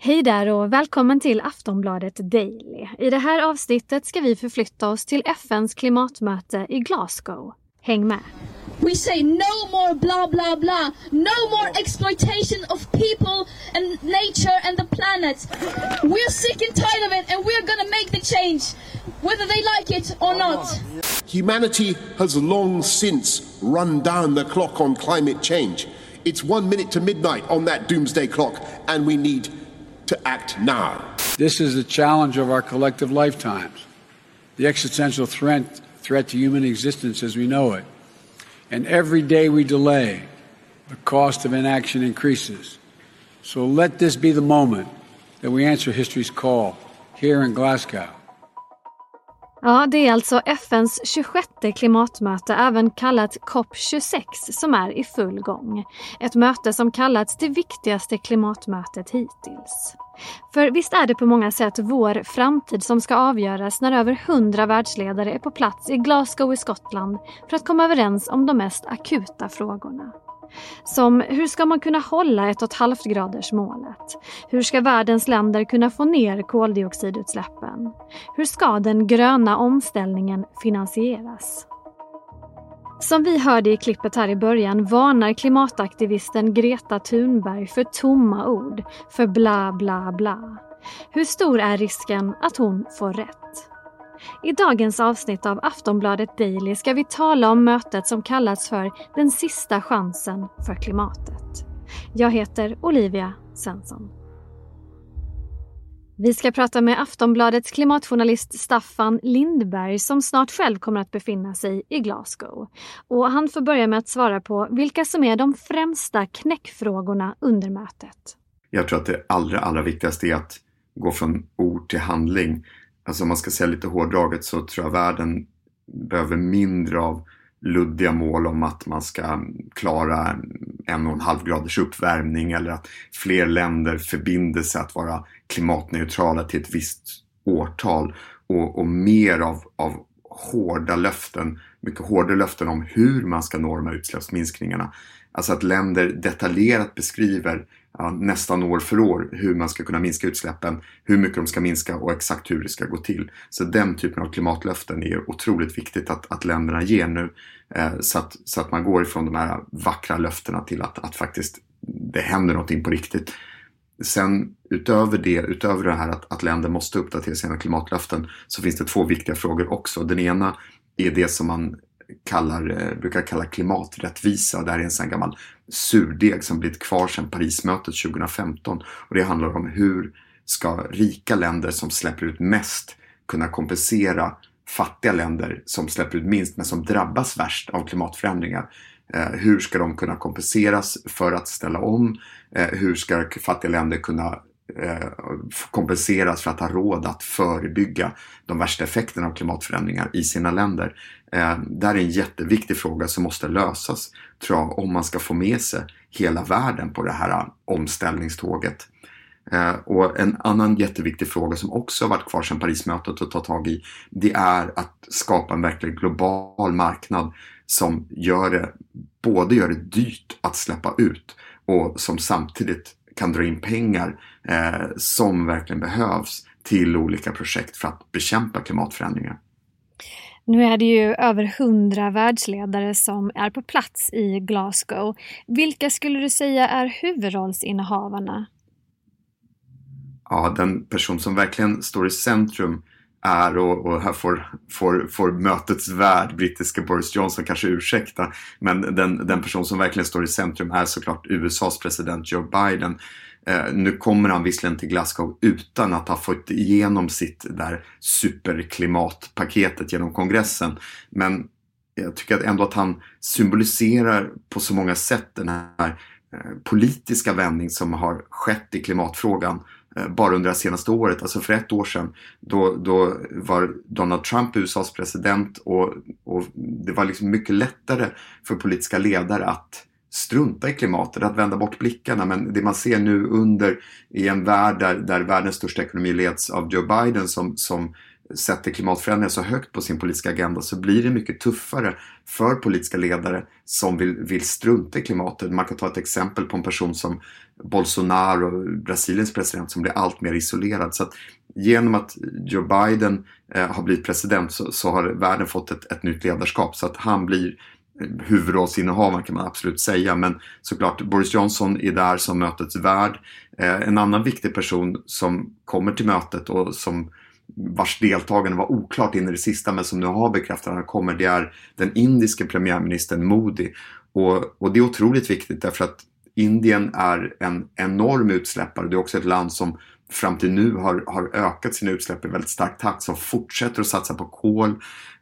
Hej där och välkommen till Aftonbladet Daily. I det här avsnittet ska vi förflytta oss till FNs klimatmöte i Glasgow. Häng med! We say no more blah blah blah, no more exploitation of people and nature and the planet. We're sick and tired of it and we're gonna make the change, whether they like it or not. Humanity has long since run down the clock on climate change. It's one minute to midnight on that doomsday clock, and we need to act now. This is the challenge of our collective lifetimes, the existential threat, threat to human existence as we know it. And every day we delay, the cost of inaction increases. So let this be the moment that we answer history's call here in Glasgow. Ja, det är alltså FNs 26 klimatmöte, även kallat COP26, som är i full gång. Ett möte som kallats det viktigaste klimatmötet hittills. För visst är det på många sätt vår framtid som ska avgöras när över 100 världsledare är på plats i Glasgow i Skottland för att komma överens om de mest akuta frågorna. Som hur ska man kunna hålla 1,5 graders målet? Hur ska världens länder kunna få ner koldioxidutsläppen? Hur ska den gröna omställningen finansieras? Som vi hörde i klippet här i början varnar klimataktivisten Greta Thunberg för tomma ord, för bla bla bla. Hur stor är risken att hon får rätt? I dagens avsnitt av Aftonbladet Daily ska vi tala om mötet som kallats för den sista chansen för klimatet. Jag heter Olivia Svensson. Vi ska prata med Aftonbladets klimatjournalist Staffan Lindberg som snart själv kommer att befinna sig i Glasgow. Och han får börja med att svara på vilka som är de främsta knäckfrågorna under mötet. Jag tror att det allra, allra viktigaste är att gå från ord till handling. Alltså om man ska säga lite hårdraget så tror jag världen behöver mindre av luddiga mål om att man ska klara en och en halv graders uppvärmning eller att fler länder förbinder sig att vara klimatneutrala till ett visst årtal och, och mer av, av hårda löften, mycket hårda löften om hur man ska nå de här utsläppsminskningarna. Alltså att länder detaljerat beskriver ja, nästan år för år hur man ska kunna minska utsläppen, hur mycket de ska minska och exakt hur det ska gå till. Så den typen av klimatlöften är otroligt viktigt att, att länderna ger nu eh, så, att, så att man går ifrån de här vackra löftena till att, att faktiskt det händer någonting på riktigt. Sen utöver det, utöver det här att, att länder måste uppdatera sina klimatlöften så finns det två viktiga frågor också. Den ena är det som man kallar, eh, brukar kalla klimaträttvisa. Det här är en sån gammal surdeg som blivit kvar sedan Parismötet 2015. Och det handlar om hur ska rika länder som släpper ut mest kunna kompensera fattiga länder som släpper ut minst men som drabbas värst av klimatförändringar. Eh, hur ska de kunna kompenseras för att ställa om? Eh, hur ska fattiga länder kunna eh, kompenseras för att ha råd att förebygga de värsta effekterna av klimatförändringar i sina länder. Eh, det här är en jätteviktig fråga som måste lösas, tror jag, om man ska få med sig hela världen på det här eh, omställningståget. Eh, och en annan jätteviktig fråga som också har varit kvar sedan Parismötet att ta tag i, det är att skapa en verkligt global marknad som gör det, både gör det dyrt att släppa ut och som samtidigt kan dra in pengar eh, som verkligen behövs till olika projekt för att bekämpa klimatförändringar. Nu är det ju över hundra världsledare som är på plats i Glasgow. Vilka skulle du säga är huvudrollsinnehavarna? Ja, den person som verkligen står i centrum är och, och här får, får, får mötets värd, brittiska Boris Johnson, kanske ursäkta. Men den, den person som verkligen står i centrum är såklart USAs president Joe Biden. Eh, nu kommer han visserligen till Glasgow utan att ha fått igenom sitt där superklimatpaketet genom kongressen. Men jag tycker ändå att han symboliserar på så många sätt den här eh, politiska vändning som har skett i klimatfrågan eh, bara under det senaste året. Alltså för ett år sedan då, då var Donald Trump USAs president och, och det var liksom mycket lättare för politiska ledare att strunta i klimatet, att vända bort blickarna. Men det man ser nu under i en värld där, där världens största ekonomi leds av Joe Biden som, som sätter klimatförändringar så högt på sin politiska agenda så blir det mycket tuffare för politiska ledare som vill, vill strunta i klimatet. Man kan ta ett exempel på en person som Bolsonaro, Brasiliens president, som blir allt mer isolerad. Så att genom att Joe Biden eh, har blivit president så, så, har världen fått ett, ett nytt ledarskap så att han blir huvudrollsinnehavaren kan man absolut säga. Men såklart Boris Johnson är där som mötets värd. Eh, en annan viktig person som kommer till mötet och som vars deltagande var oklart in i det sista men som nu har bekräftat att han kommer, det är den indiske premiärministern Modi. Och, och det är otroligt viktigt därför att Indien är en enorm utsläppare. Det är också ett land som fram till nu har, har ökat sina utsläpp i väldigt stark takt som fortsätter att satsa på kol,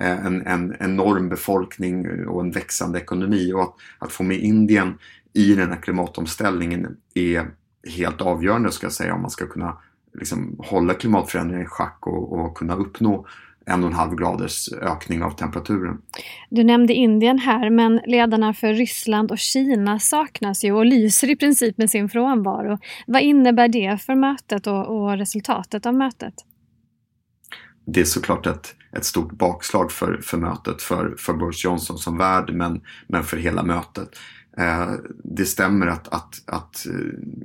eh, en, en enorm befolkning och en växande ekonomi. Och att, att få med Indien i den här klimatomställningen är helt avgörande ska jag säga om man ska kunna liksom, hålla klimatförändringen i schack och, och kunna uppnå en och en halv graders ökning av temperaturen. Du nämnde Indien här, men ledarna för Ryssland och Kina saknas ju och lyser i princip med sin frånvaro. Vad innebär det för mötet och, och resultatet av mötet? Det är såklart ett, ett stort bakslag för, för mötet, för, för Boris Johnson som värd, men, men för hela mötet. Eh, det stämmer att, att, att eh,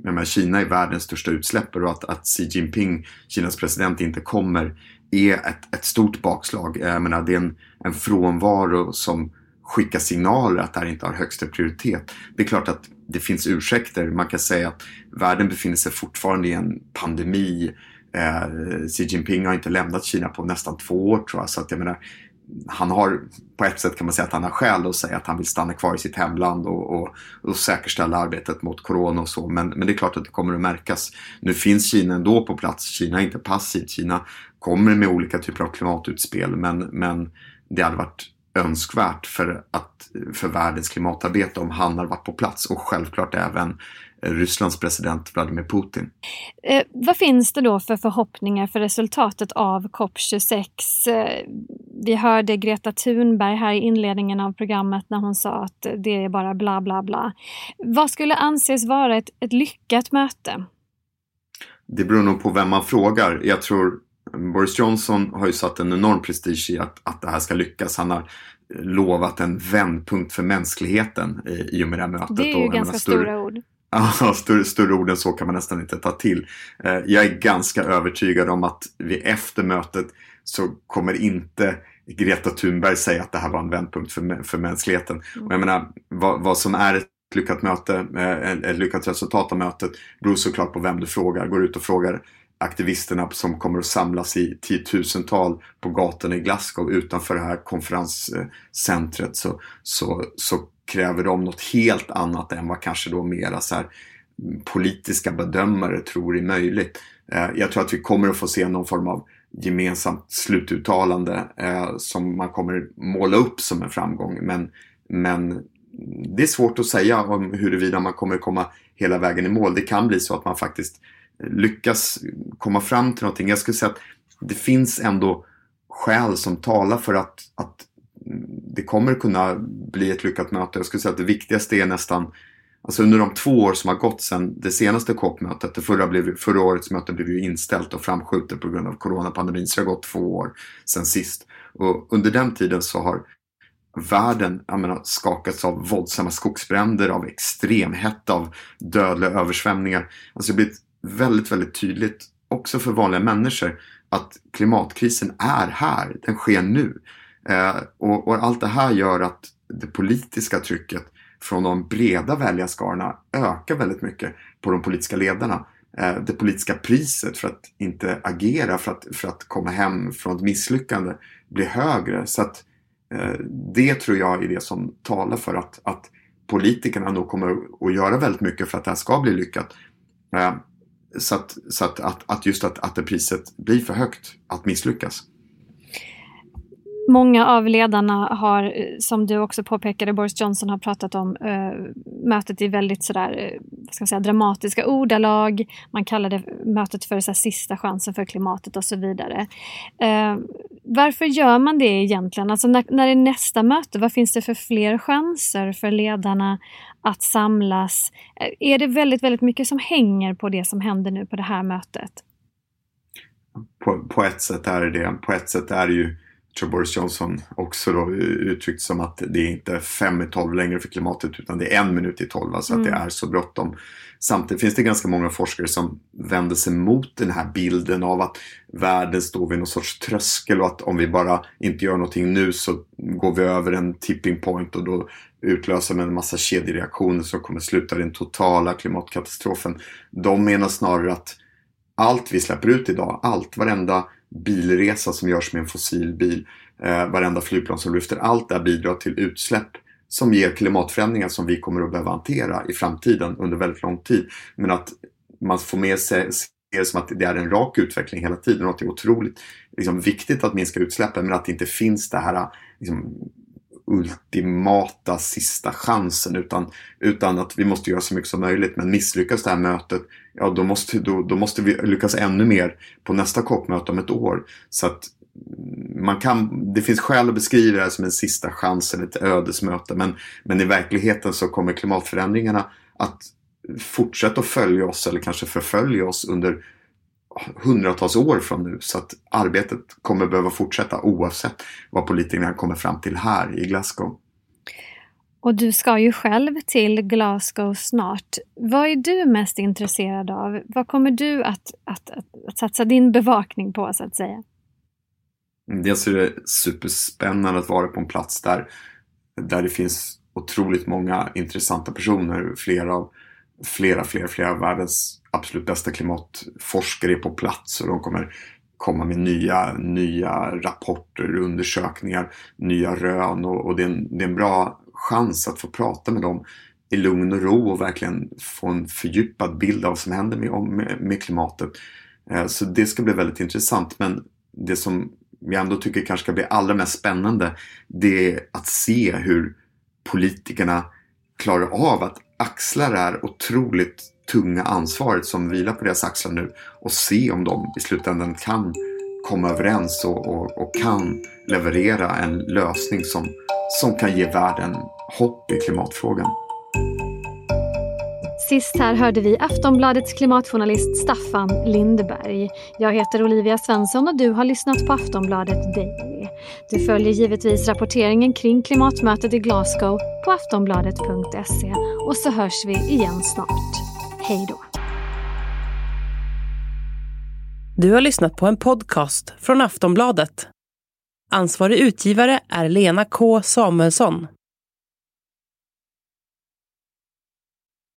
menar, Kina är världens största utsläppare och att, att Xi Jinping, Kinas president, inte kommer är ett, ett stort bakslag. Eh, jag menar, det är en, en frånvaro som skickar signaler att det här inte har högsta prioritet. Det är klart att det finns ursäkter. Man kan säga att världen befinner sig fortfarande i en pandemi. Eh, Xi Jinping har inte lämnat Kina på nästan två år tror jag. Så att jag menar, han har på ett sätt kan man säga att han har skäl att säga att han vill stanna kvar i sitt hemland och, och, och säkerställa arbetet mot corona och så. Men, men det är klart att det kommer att märkas. Nu finns Kina ändå på plats. Kina är inte passivt. Kina kommer med olika typer av klimatutspel. Men, men det hade varit önskvärt för, att, för världens klimatarbete om han hade varit på plats och självklart även Rysslands president Vladimir Putin. Eh, vad finns det då för förhoppningar för resultatet av COP26? Eh, vi hörde Greta Thunberg här i inledningen av programmet när hon sa att det är bara bla bla bla. Vad skulle anses vara ett, ett lyckat möte? Det beror nog på vem man frågar. Jag tror Boris Johnson har ju satt en enorm prestige i att, att det här ska lyckas. Han har lovat en vändpunkt för mänskligheten i, i och med det här mötet. Det är ju och, ganska stora, stora ord. Ja, större, större ord än så kan man nästan inte ta till. Eh, jag är ganska övertygad om att vi efter mötet så kommer inte Greta Thunberg säga att det här var en vändpunkt för, för mänskligheten. Mm. Och jag menar, vad, vad som är ett lyckat möte, eh, ett lyckat resultat av mötet beror såklart på vem du frågar. Går ut och frågar aktivisterna som kommer att samlas i tiotusental på gatorna i Glasgow utanför det här konferenscentret så, så, så kräver de något helt annat än vad kanske då mera så här, politiska bedömare tror är möjligt. Eh, jag tror att vi kommer att få se någon form av gemensamt slututtalande eh, som man kommer måla upp som en framgång. Men, men det är svårt att säga om huruvida man kommer komma hela vägen i mål. Det kan bli så att man faktiskt lyckas komma fram till någonting. Jag skulle säga att det finns ändå skäl som talar för att, att det kommer kunna bli ett lyckat möte. Jag skulle säga att det viktigaste är nästan Alltså under de två år som har gått sedan det senaste COP-mötet, det förra, blev, förra årets möte blev ju inställt och framskjutet på grund av coronapandemin, så det har gått två år sedan sist. Och under den tiden så har världen jag menar, skakats av våldsamma skogsbränder, av extremhetta, av dödliga översvämningar. Alltså det har blivit väldigt, väldigt tydligt också för vanliga människor att klimatkrisen är här, den sker nu. Eh, och, och, allt det här gör att det politiska trycket från de breda väljarskarorna ökar väldigt mycket på de politiska ledarna. Eh, det politiska priset för att inte agera, för att, för att komma hem från ett misslyckande blir högre. Så att eh, det tror jag är det som talar för att, att politikerna nog kommer att göra väldigt mycket för att det här ska bli lyckat. Eh, så att, så att, att, att just att, att det priset blir för högt att misslyckas. Många av ledarna har, eh, som du också påpekade, Boris Johnson har pratat om äh, mötet i väldigt sådär, eh, vad ska man säga, dramatiska ordalag. Man kallade mötet för så här, sista chansen för klimatet och så vidare. Äh, varför gör man det egentligen? Alltså när, när det är nästa möte, vad finns det för fler chanser för ledarna att samlas? Eh, är det väldigt, väldigt mycket som hänger på det som händer nu på det här mötet? på, på ett sätt är det det. På ett sätt är det ju tror Boris Johnson också då uttryckt som att det är inte fem i tolv längre för klimatet utan det är en minut i tolv. Alltså mm. att det mm. är så bråttom. Samtidigt finns det ganska många forskare som vänder sig mot den här bilden av att världen står vid någon sorts tröskel och att om vi bara inte gör någonting nu så går vi över en tipping point och då utlöser man en massa kedjereaktioner som kommer sluta den totala klimatkatastrofen. De menar snarare att allt vi släpper ut idag, allt, varenda bilresa som görs med en fossilbil, eh, varenda flygplan som lyfter, allt det bidrar till utsläpp som ger klimatförändringar som vi kommer att behöva hantera i framtiden under väldigt lång tid. Men att man får med sig det som att det är en rak utveckling hela tiden och att det är otroligt liksom, viktigt att minska utsläppen men att det inte finns det här liksom, ultimata sista chansen utan, utan att vi måste göra så mycket som möjligt. Men misslyckas det här mötet, ja då måste, då, då måste vi lyckas ännu mer på nästa COP-möte om ett år. Så att man kan, det finns skäl att beskriva det här som en sista chans eller ett ödesmöte men, men i verkligheten så kommer klimatförändringarna att fortsätta att följa oss eller kanske förfölja oss under hundratals år från nu. Så att arbetet kommer behöva fortsätta oavsett vad politikerna kommer fram till här i Glasgow. Och du ska ju själv till Glasgow snart. Vad är du mest intresserad av? Vad kommer du att, att, att, att satsa din bevakning på så att säga? Dels är det superspännande att vara på en plats där, där det finns otroligt många intressanta personer. Flera av flera, flera, flera av världens absolut bästa klimatforskare är på plats och de kommer komma med nya, nya rapporter, undersökningar, nya rön och, och det, är en, det är en bra chans att få prata med dem i lugn och ro och verkligen få en fördjupad bild av vad som händer med, med, med klimatet. Eh, så det ska bli väldigt intressant men det som jag ändå tycker kanske ska bli allra mest spännande det är att se hur politikerna klarar av att axla det här otroligt tunga ansvaret som vilar på deras axlar nu och se om de i slutändan kan komma överens och, och, och, kan leverera en lösning som, som kan ge världen hopp i klimatfrågan. Sist här hörde vi Aftonbladets klimatjournalist Staffan Lindeberg. Jag heter Olivia Svensson och du har lyssnat på Aftonbladet Daily. Du följer givetvis rapporteringen kring klimatmötet i Glasgow på aftonbladet.se och så hörs vi igen snart. Hej då! Du har lyssnat på en podcast från Aftonbladet. Ansvarig utgivare är Lena K Samuelsson.